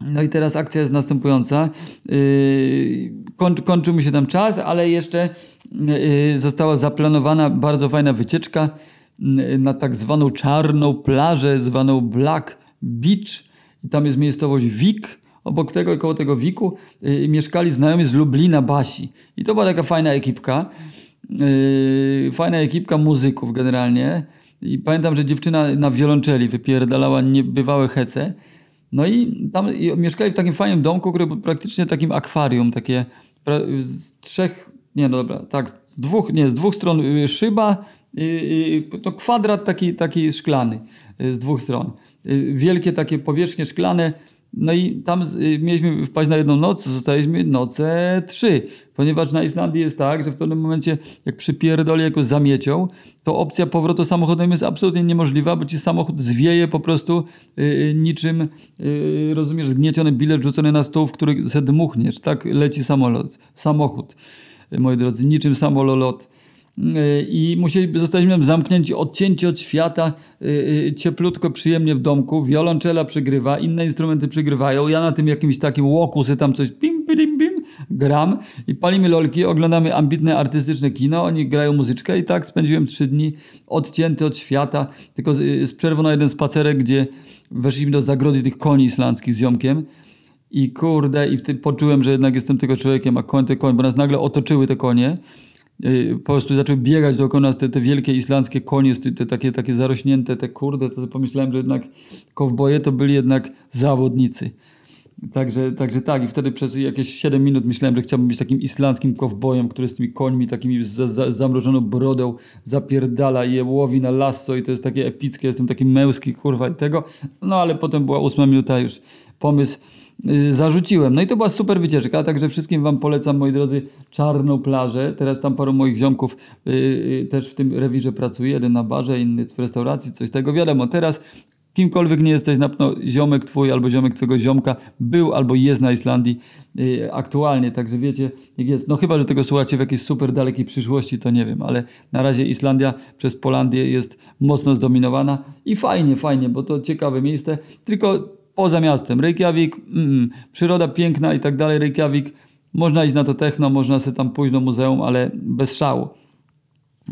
no i teraz akcja jest następująca. Yy, kończy, kończył mi się tam czas, ale jeszcze yy, została zaplanowana bardzo fajna wycieczka yy, na tak zwaną czarną plażę, zwaną Black Beach. I tam jest miejscowość Wik. Obok tego, koło tego Wiku mieszkali znajomi z Lublina Basi. I to była taka fajna ekipka. Fajna ekipka muzyków generalnie. I pamiętam, że dziewczyna na wiolonczeli wypierdalała niebywałe hece. No i tam mieszkali w takim fajnym domku, który był praktycznie takim akwarium, takie z trzech, nie no dobra, tak, z dwóch, nie, z dwóch stron y, szyba, to kwadrat taki, taki szklany y, z dwóch stron. Y, wielkie takie powierzchnie szklane, no i tam y, mieliśmy wpaść na jedną noc, zostaliśmy noce trzy, ponieważ na Islandii jest tak, że w pewnym momencie jak przypierdoli jako zamiecią, to opcja powrotu samochodem jest absolutnie niemożliwa, bo ci samochód zwieje po prostu yy, niczym, yy, rozumiesz, zgnieciony bilet rzucony na stół, w który se dmuchniesz. Tak leci samolot, samochód, yy, moi drodzy, niczym samolot. Y, i musieli, zostaliśmy zamknięci, odcięci od świata, y, y, cieplutko, przyjemnie w domku, wiolonczela przygrywa, inne instrumenty przygrywają, ja na tym jakimś takim łoku sobie tam coś bim, bim, bim, gram i palimy lolki, oglądamy ambitne artystyczne kino, oni grają muzyczkę i tak spędziłem trzy dni odcięty od świata, tylko z, przerwą na jeden spacerek, gdzie weszliśmy do zagrody tych koni islandzkich z ziomkiem, i kurde, i poczułem, że jednak jestem tylko człowiekiem, a koń to koń, bo nas nagle otoczyły te konie. Y, po prostu zaczął biegać dookoła nas te, te wielkie islandzkie konie, te, takie, takie zarośnięte, te kurde, to pomyślałem, że jednak kowboje to byli jednak zawodnicy. Także, także tak, i wtedy przez jakieś 7 minut myślałem, że chciałbym być takim islandzkim kowbojem, który z tymi końmi, takimi z, z zamrożoną brodą zapierdala i je łowi na lasso i to jest takie epickie, jestem taki męski, kurwa i tego. No ale potem była ósma minuta już, pomysł zarzuciłem. No i to była super wycieczka, także wszystkim Wam polecam, moi drodzy, czarną plażę. Teraz tam paru moich ziomków yy, też w tym rewirze pracuje, jeden na barze, inny w restauracji, coś tego. Wiadomo, teraz kimkolwiek nie jesteś, na pewno ziomek twój albo ziomek twojego ziomka był albo jest na Islandii yy, aktualnie, także wiecie jak jest. No chyba, że tego słuchacie w jakiejś super dalekiej przyszłości, to nie wiem, ale na razie Islandia przez Polandię jest mocno zdominowana i fajnie, fajnie, bo to ciekawe miejsce, tylko poza miastem. Reykjavik, mm, przyroda piękna i tak dalej. Reykjavik, można iść na to techno, można sobie tam pójść do muzeum, ale bez szału.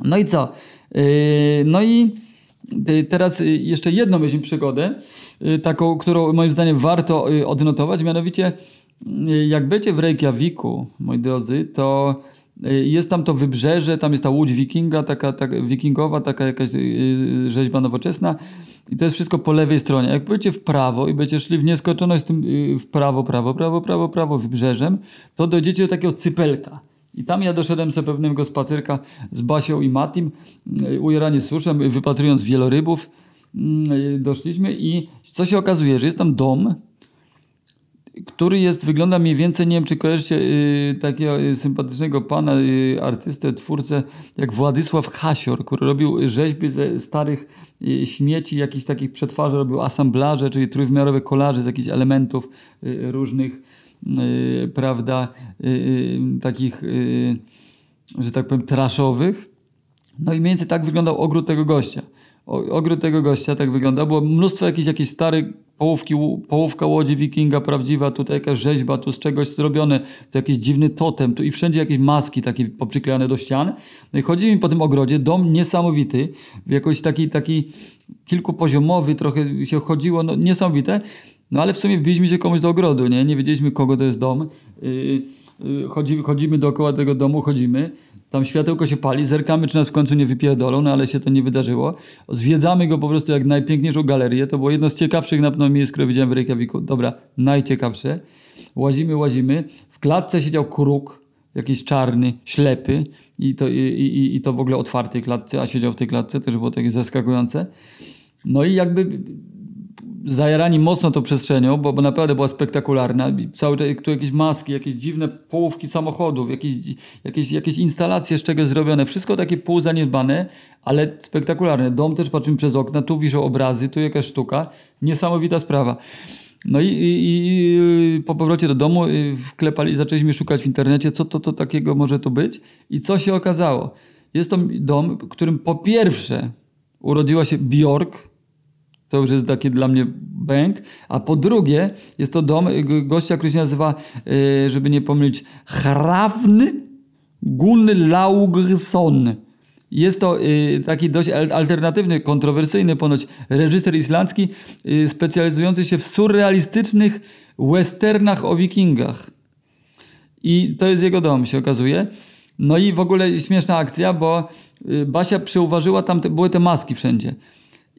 No i co? Yy, no i yy, teraz yy, jeszcze jedną weźmy przygodę, yy, taką, którą moim zdaniem warto yy, odnotować, mianowicie jak będziecie w Reykjaviku, moi drodzy, to jest tam to wybrzeże, tam jest ta łódź wikinga, taka, taka wikingowa, taka jakaś rzeźba nowoczesna i to jest wszystko po lewej stronie. Jak pójdziecie w prawo i będziecie szli w nieskończoność tym y, w prawo, prawo, prawo, prawo, prawo wybrzeżem, to dojdziecie do takiego cypelka. I tam ja doszedłem sobie pewnego spacerka z Basią i Matim, y, ujaranie suszem, wypatrując wielorybów. Y, doszliśmy i co się okazuje, że jest tam dom, który jest, wygląda mniej więcej, nie wiem czy kojarzycie y, takiego y, sympatycznego pana, y, artystę, twórcę, jak Władysław Hasior, który robił rzeźby ze starych y, śmieci, jakichś takich przetwarzy, robił asamblaże, czyli trójwymiarowe kolaże z jakichś elementów y, różnych, y, prawda, takich, że tak powiem, traszowych. No i mniej więcej tak wyglądał ogród tego gościa. Ogród tego gościa tak wygląda. Było mnóstwo jakichś, jakichś starych połówki, połówka łodzi wikinga prawdziwa, tutaj jakaś rzeźba, tu z czegoś zrobione, tu jakiś dziwny totem, tu i wszędzie jakieś maski takie poprzyklejane do ścian. No i chodzi mi po tym ogrodzie, dom niesamowity, jakoś taki, taki kilkupoziomowy, trochę się chodziło, no niesamowite, no ale w sumie wbiliśmy się komuś do ogrodu, nie? Nie wiedzieliśmy kogo to jest dom. Yy, yy, chodzimy, chodzimy dookoła tego domu, chodzimy tam światełko się pali, zerkamy, czy nas w końcu nie wypierdolą, no ale się to nie wydarzyło. Zwiedzamy go po prostu jak najpiękniejszą galerię. To było jedno z ciekawszych na pewno miejsc, które widziałem w Reykjaviku. Dobra, najciekawsze. Łazimy, łazimy. W klatce siedział kruk, jakiś czarny, ślepy i to, i, i, i to w ogóle otwartej klatce, a siedział w tej klatce, też było takie zaskakujące. No i jakby zajarani mocno tą przestrzenią, bo, bo naprawdę była spektakularna. Cały czas tu jakieś maski, jakieś dziwne połówki samochodów, jakieś, jakieś, jakieś instalacje z czegoś zrobione. Wszystko takie półzaniedbane, ale spektakularne. Dom też patrzymy przez okna, tu wiszą obrazy, tu jakaś sztuka. Niesamowita sprawa. No i, i, i, po powrocie do domu y, wklepali, zaczęliśmy szukać w internecie, co to, to takiego może tu być. I co się okazało? Jest to dom, w którym po pierwsze urodziła się Bjork, to już jest taki dla mnie bęk. A po drugie, jest to dom gościa, który się nazywa, y, żeby nie pomylić, Hravn Gunnlaugsson. Jest to y, taki dość alternatywny, kontrowersyjny ponoć reżyser islandzki, y, specjalizujący się w surrealistycznych westernach o wikingach. I to jest jego dom, się okazuje. No i w ogóle śmieszna akcja, bo Basia przyuważyła tam, te, były te maski wszędzie.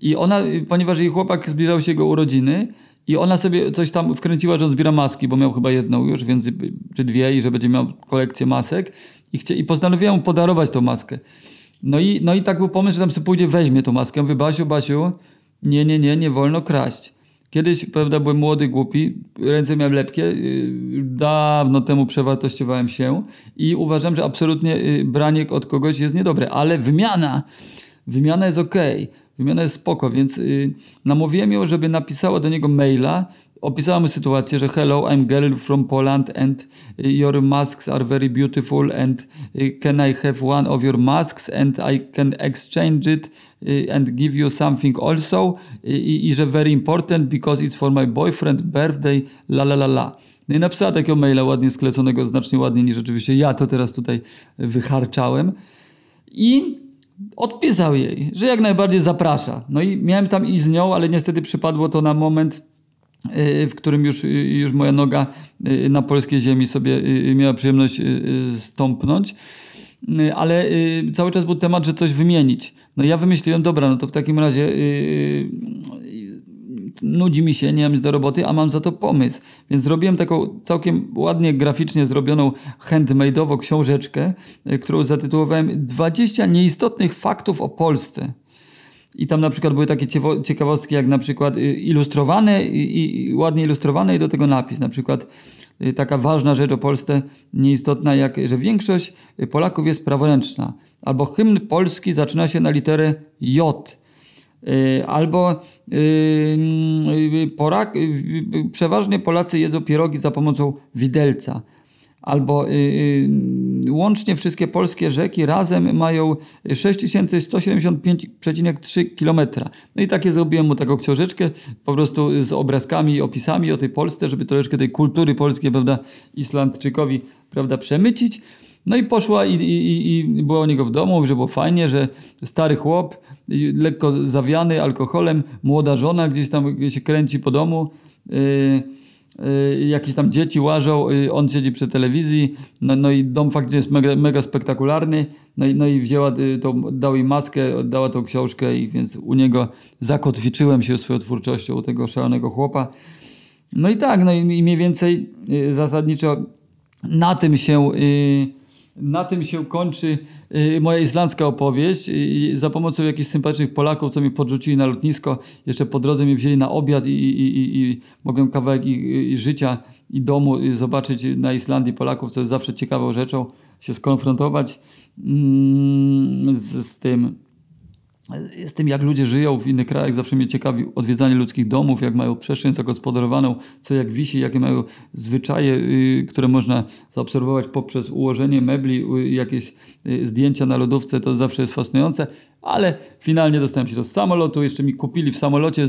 I ona, ponieważ jej chłopak zbliżał się jego urodziny, i ona sobie coś tam wkręciła, że on zbiera maski, bo miał chyba jedną już, więc, czy dwie, i że będzie miał kolekcję masek. I, chcie, i postanowiła mu podarować tą maskę. No i, no i tak był pomysł, że tam sobie pójdzie, weźmie tą maskę. Mówię, Basiu, Basiu, nie, nie, nie, nie wolno kraść. Kiedyś, prawda, byłem młody, głupi, ręce miałem lepkie, yy, dawno temu przewartościowałem się i uważam, że absolutnie yy, branie od kogoś jest niedobre, ale wymiana, wymiana jest okej. Okay Wymiana jest spoko, więc y, namówiłem ją, żeby napisała do niego maila. Opisała mu sytuację, że hello, I'm girl from Poland and y, your masks are very beautiful and y, can I have one of your masks and I can exchange it and give you something also i, i że very important because it's for my boyfriend birthday, la la la la. No i napisała takiego maila ładnie skleconego, znacznie ładniej niż rzeczywiście ja to teraz tutaj wycharczałem. I odpisał jej, że jak najbardziej zaprasza. No i miałem tam i z nią, ale niestety przypadło to na moment, y, w którym już, y, już moja noga y, na polskiej ziemi sobie miała przyjemność stąpnąć. Ale cały czas był temat, że coś wymienić. No ja wymyśliłem, dobra, no to w takim razie nudzi mi się, nie mam nic do roboty, a mam za to pomysł. Więc zrobiłem taką całkiem ładnie graficznie zrobioną handmade'ową książeczkę, e, którą zatytułowałem 20 nieistotnych faktów o Polsce. I tam na przykład były takie ciekawostki, jak na przykład y, ilustrowane i, i ładnie ilustrowane i do tego napis. Na przykład y, taka ważna rzecz o Polsce, nieistotna, jak że większość Polaków jest praworęczna. Albo hymn polski zaczyna się na literę J. Y, albo y, Polak, y, przeważnie Polacy jedzą pierogi za pomocą widelca. Albo łącznie wszystkie polskie rzeki razem mają 6175,3 km. No i takie zrobiłem mu taką książeczkę, po prostu z obrazkami i opisami o tej Polsce, żeby troszeczkę tej kultury polskiej, prawda, Islandczykowi, prawda, przemycić. No i poszła i, i, i była u niego w domu, że było fajnie, że stary chłop, lekko zawiany alkoholem, młoda żona gdzieś tam się kręci po domu, yy, yy, jakieś tam dzieci łażą, yy, on siedzi przy telewizji, no, no i dom faktycznie jest mega, mega spektakularny, no i, no i wzięła y, tą, dał jej maskę, oddała tą książkę i więc u niego zakotwiczyłem się swoją twórczością, u tego szalonego chłopa. No i tak, no i mniej więcej y, zasadniczo na tym się y, na tym się kończy y, moja islandzka opowieść. Za pomocą jakichś sympatycznych Polaków, co mi podrzucili na lotnisko, jeszcze po drodze mnie wzięli na obiad i, i, i, i mogłem kawałek i, życia i domu zobaczyć na Islandii Polaków, co jest zawsze ciekawą rzeczą, się skonfrontować mm, z, z tym z tym, jak ludzie żyją w innych krajach. Zawsze mnie ciekawi odwiedzanie ludzkich domów, jak mają przestrzeń zagospodarowaną, co jak wisi, jakie mają zwyczaje, y, które można zaobserwować poprzez ułożenie mebli, y, jakieś y, zdjęcia na lodówce. To zawsze jest fascynujące, ale finalnie dostałem się do samolotu. Jeszcze mi kupili w samolocie,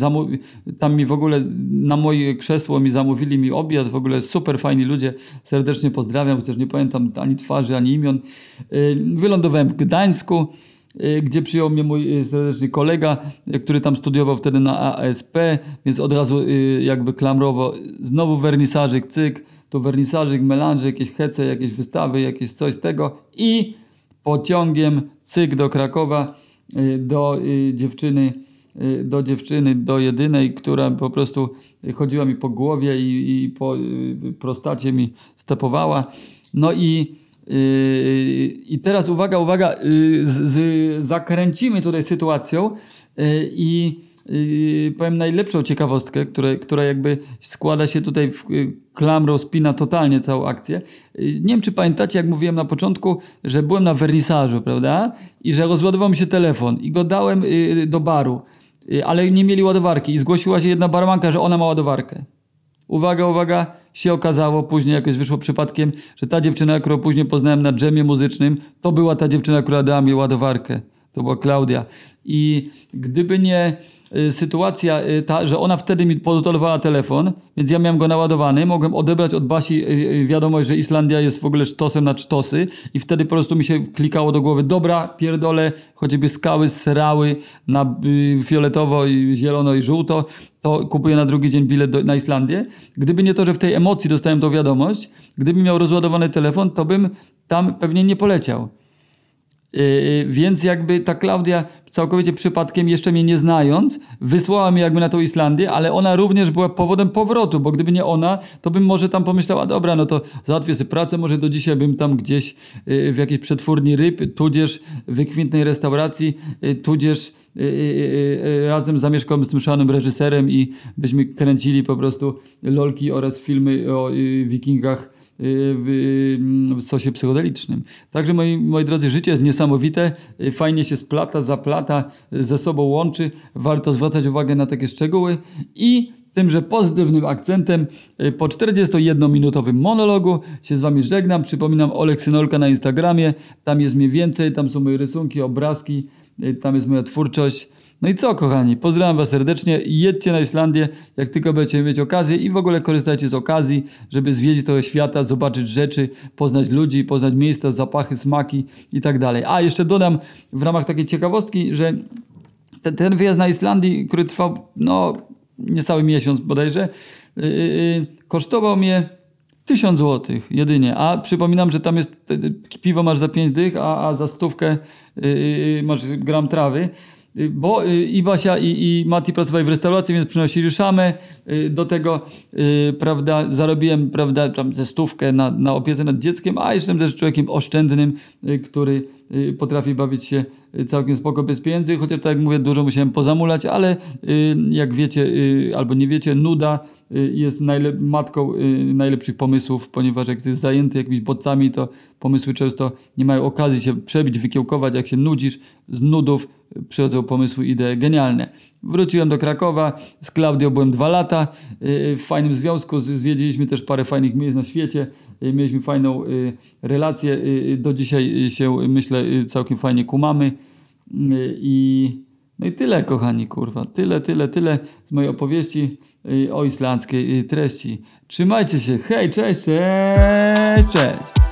tam mi w ogóle na moje krzesło mi zamówili mi obiad. W ogóle super fajni ludzie. Serdecznie pozdrawiam, chociaż nie pamiętam ani twarzy, ani imion. Wylądowałem w Gdańsku. Y, gdzie przyjął mnie mój y, serdeczny kolega, y, który tam studiował wtedy na ASP, więc od razu jakby klamrowo znowu wernisażyk, cyk, to wernisażyk, melanże, jakieś hece, jakieś wystawy, jakieś coś z tego i pociągiem, cyk do Krakowa, do dziewczyny, do dziewczyny, do jedynej, która po prostu chodziła mi po głowie i, i po prostacie mi stepowała. No i, i teraz uwaga, uwaga, y, z, z, zakręcimy tutaj sytuacją y, i powiem najlepszą ciekawostkę, które, która jakby składa się tutaj w klamrą, spina totalnie całą akcję. Nie wiem, czy pamiętacie, jak mówiłem na początku, że byłem na wernisażu, prawda? I że rozładował mi się telefon i go dałem do baru, ale nie mieli ładowarki i zgłosiła się jedna barmanka, że ona ma ładowarkę. Uwaga, uwaga, się okazało, później jakoś wyszło przypadkiem, że ta dziewczyna, którą później poznałem na dżemie muzycznym, to była ta dziewczyna, która dała mi ładowarkę. To była Klaudia. I gdyby nie sytuacja y, ta, że ona wtedy mi podolowała telefon, więc ja miałem go naładowany, mogłem odebrać od Basi y, y, wiadomość, że Islandia jest w ogóle sztosem na cztosy i wtedy po prostu mi się klikało do głowy, dobra, pierdolę, choćby skały srały na y, fioletowo, i zielono i żółto, to kupuję na drugi dzień bilet do, na Islandię. Gdyby nie to, że w tej emocji dostałem tą wiadomość, gdybym miał rozładowany telefon, to bym tam pewnie nie poleciał. Yy, więc jakby ta Klaudia całkowicie przypadkiem, jeszcze mnie nie znając, wysłała mnie jakby na tą Islandię, ale ona również była powodem powrotu, bo gdyby nie ona, to bym może tam pomyślała, dobra, no to załatwię sobie pracę, może do dzisiaj bym tam gdzieś yy, w jakiejś przetwórni ryb, tudzież wykwintnej restauracji, tudzież razem zamieszkałbym z tym szanym reżyserem i byśmy kręcili po prostu lolki oraz filmy o wikingach w, w sosie psychodelicznym. Także moi, moi drodzy, życie jest niesamowite, y, fajnie się splata, zaplata, y, ze sobą łączy. Warto zwracać uwagę na takie szczegóły i tymże pozytywnym akcentem y, po 41-minutowym monologu się z wami żegnam. Przypominam Oleksynolka na Instagramie, tam jest mnie więcej, tam są moje rysunki, obrazki, y, tam jest moja twórczość. No i co, kochani? Pozdrawiam Was serdecznie. Jedźcie na Islandię, jak tylko będziecie mieć okazję i w ogóle korzystajcie z okazji, żeby zwiedzić trochę świata, zobaczyć rzeczy, poznać ludzi, poznać miejsca, zapachy, smaki i tak dalej. A jeszcze dodam w ramach takiej ciekawostki, że ten, ten wyjazd na Islandii, który trwał no niecały miesiąc bodajże, yy, yy, kosztował mnie 1000 zł jedynie, a przypominam, że tam jest piwo masz za 5 dych, a, a za stówkę yy, masz gram trawy. Yy, Bo yy, i Basia i, i Mati pracowali w restauracji, więc przynosili szamę. Yy, Do tego, prawda, zarobiłem, prawda, tam ze stówkę na, na opiece nad dzieckiem, a jestem też człowiekiem oszczędnym, który potrafi bawić się całkiem spoko bez pieniędzy, chociaż tak jak mówię, dużo musiałem pozamulać, ale jak wiecie, albo nie wiecie, nuda jest najlep- matką najlepszych pomysłów, ponieważ jak jest zajęty jakimiś bodźcami, to pomysły często nie mają okazji się przebić, wykiełkować, jak się nudzisz, z nudów przychodzą pomysły, idee genialne. Wróciłem do Krakowa, z Klaudią byłem dwa lata yy, w fajnym związku, zwiedziliśmy też parę fajnych miejsc na świecie, yy, mieliśmy fajną relację, do dzisiaj się myślę całkiem fajnie kumamy i no i tyle kochani kurwa, tyle, tyle, tyle z mojej opowieści o islandzkiej treści. Trzymajcie się, hej, cześć, cześć, cześć!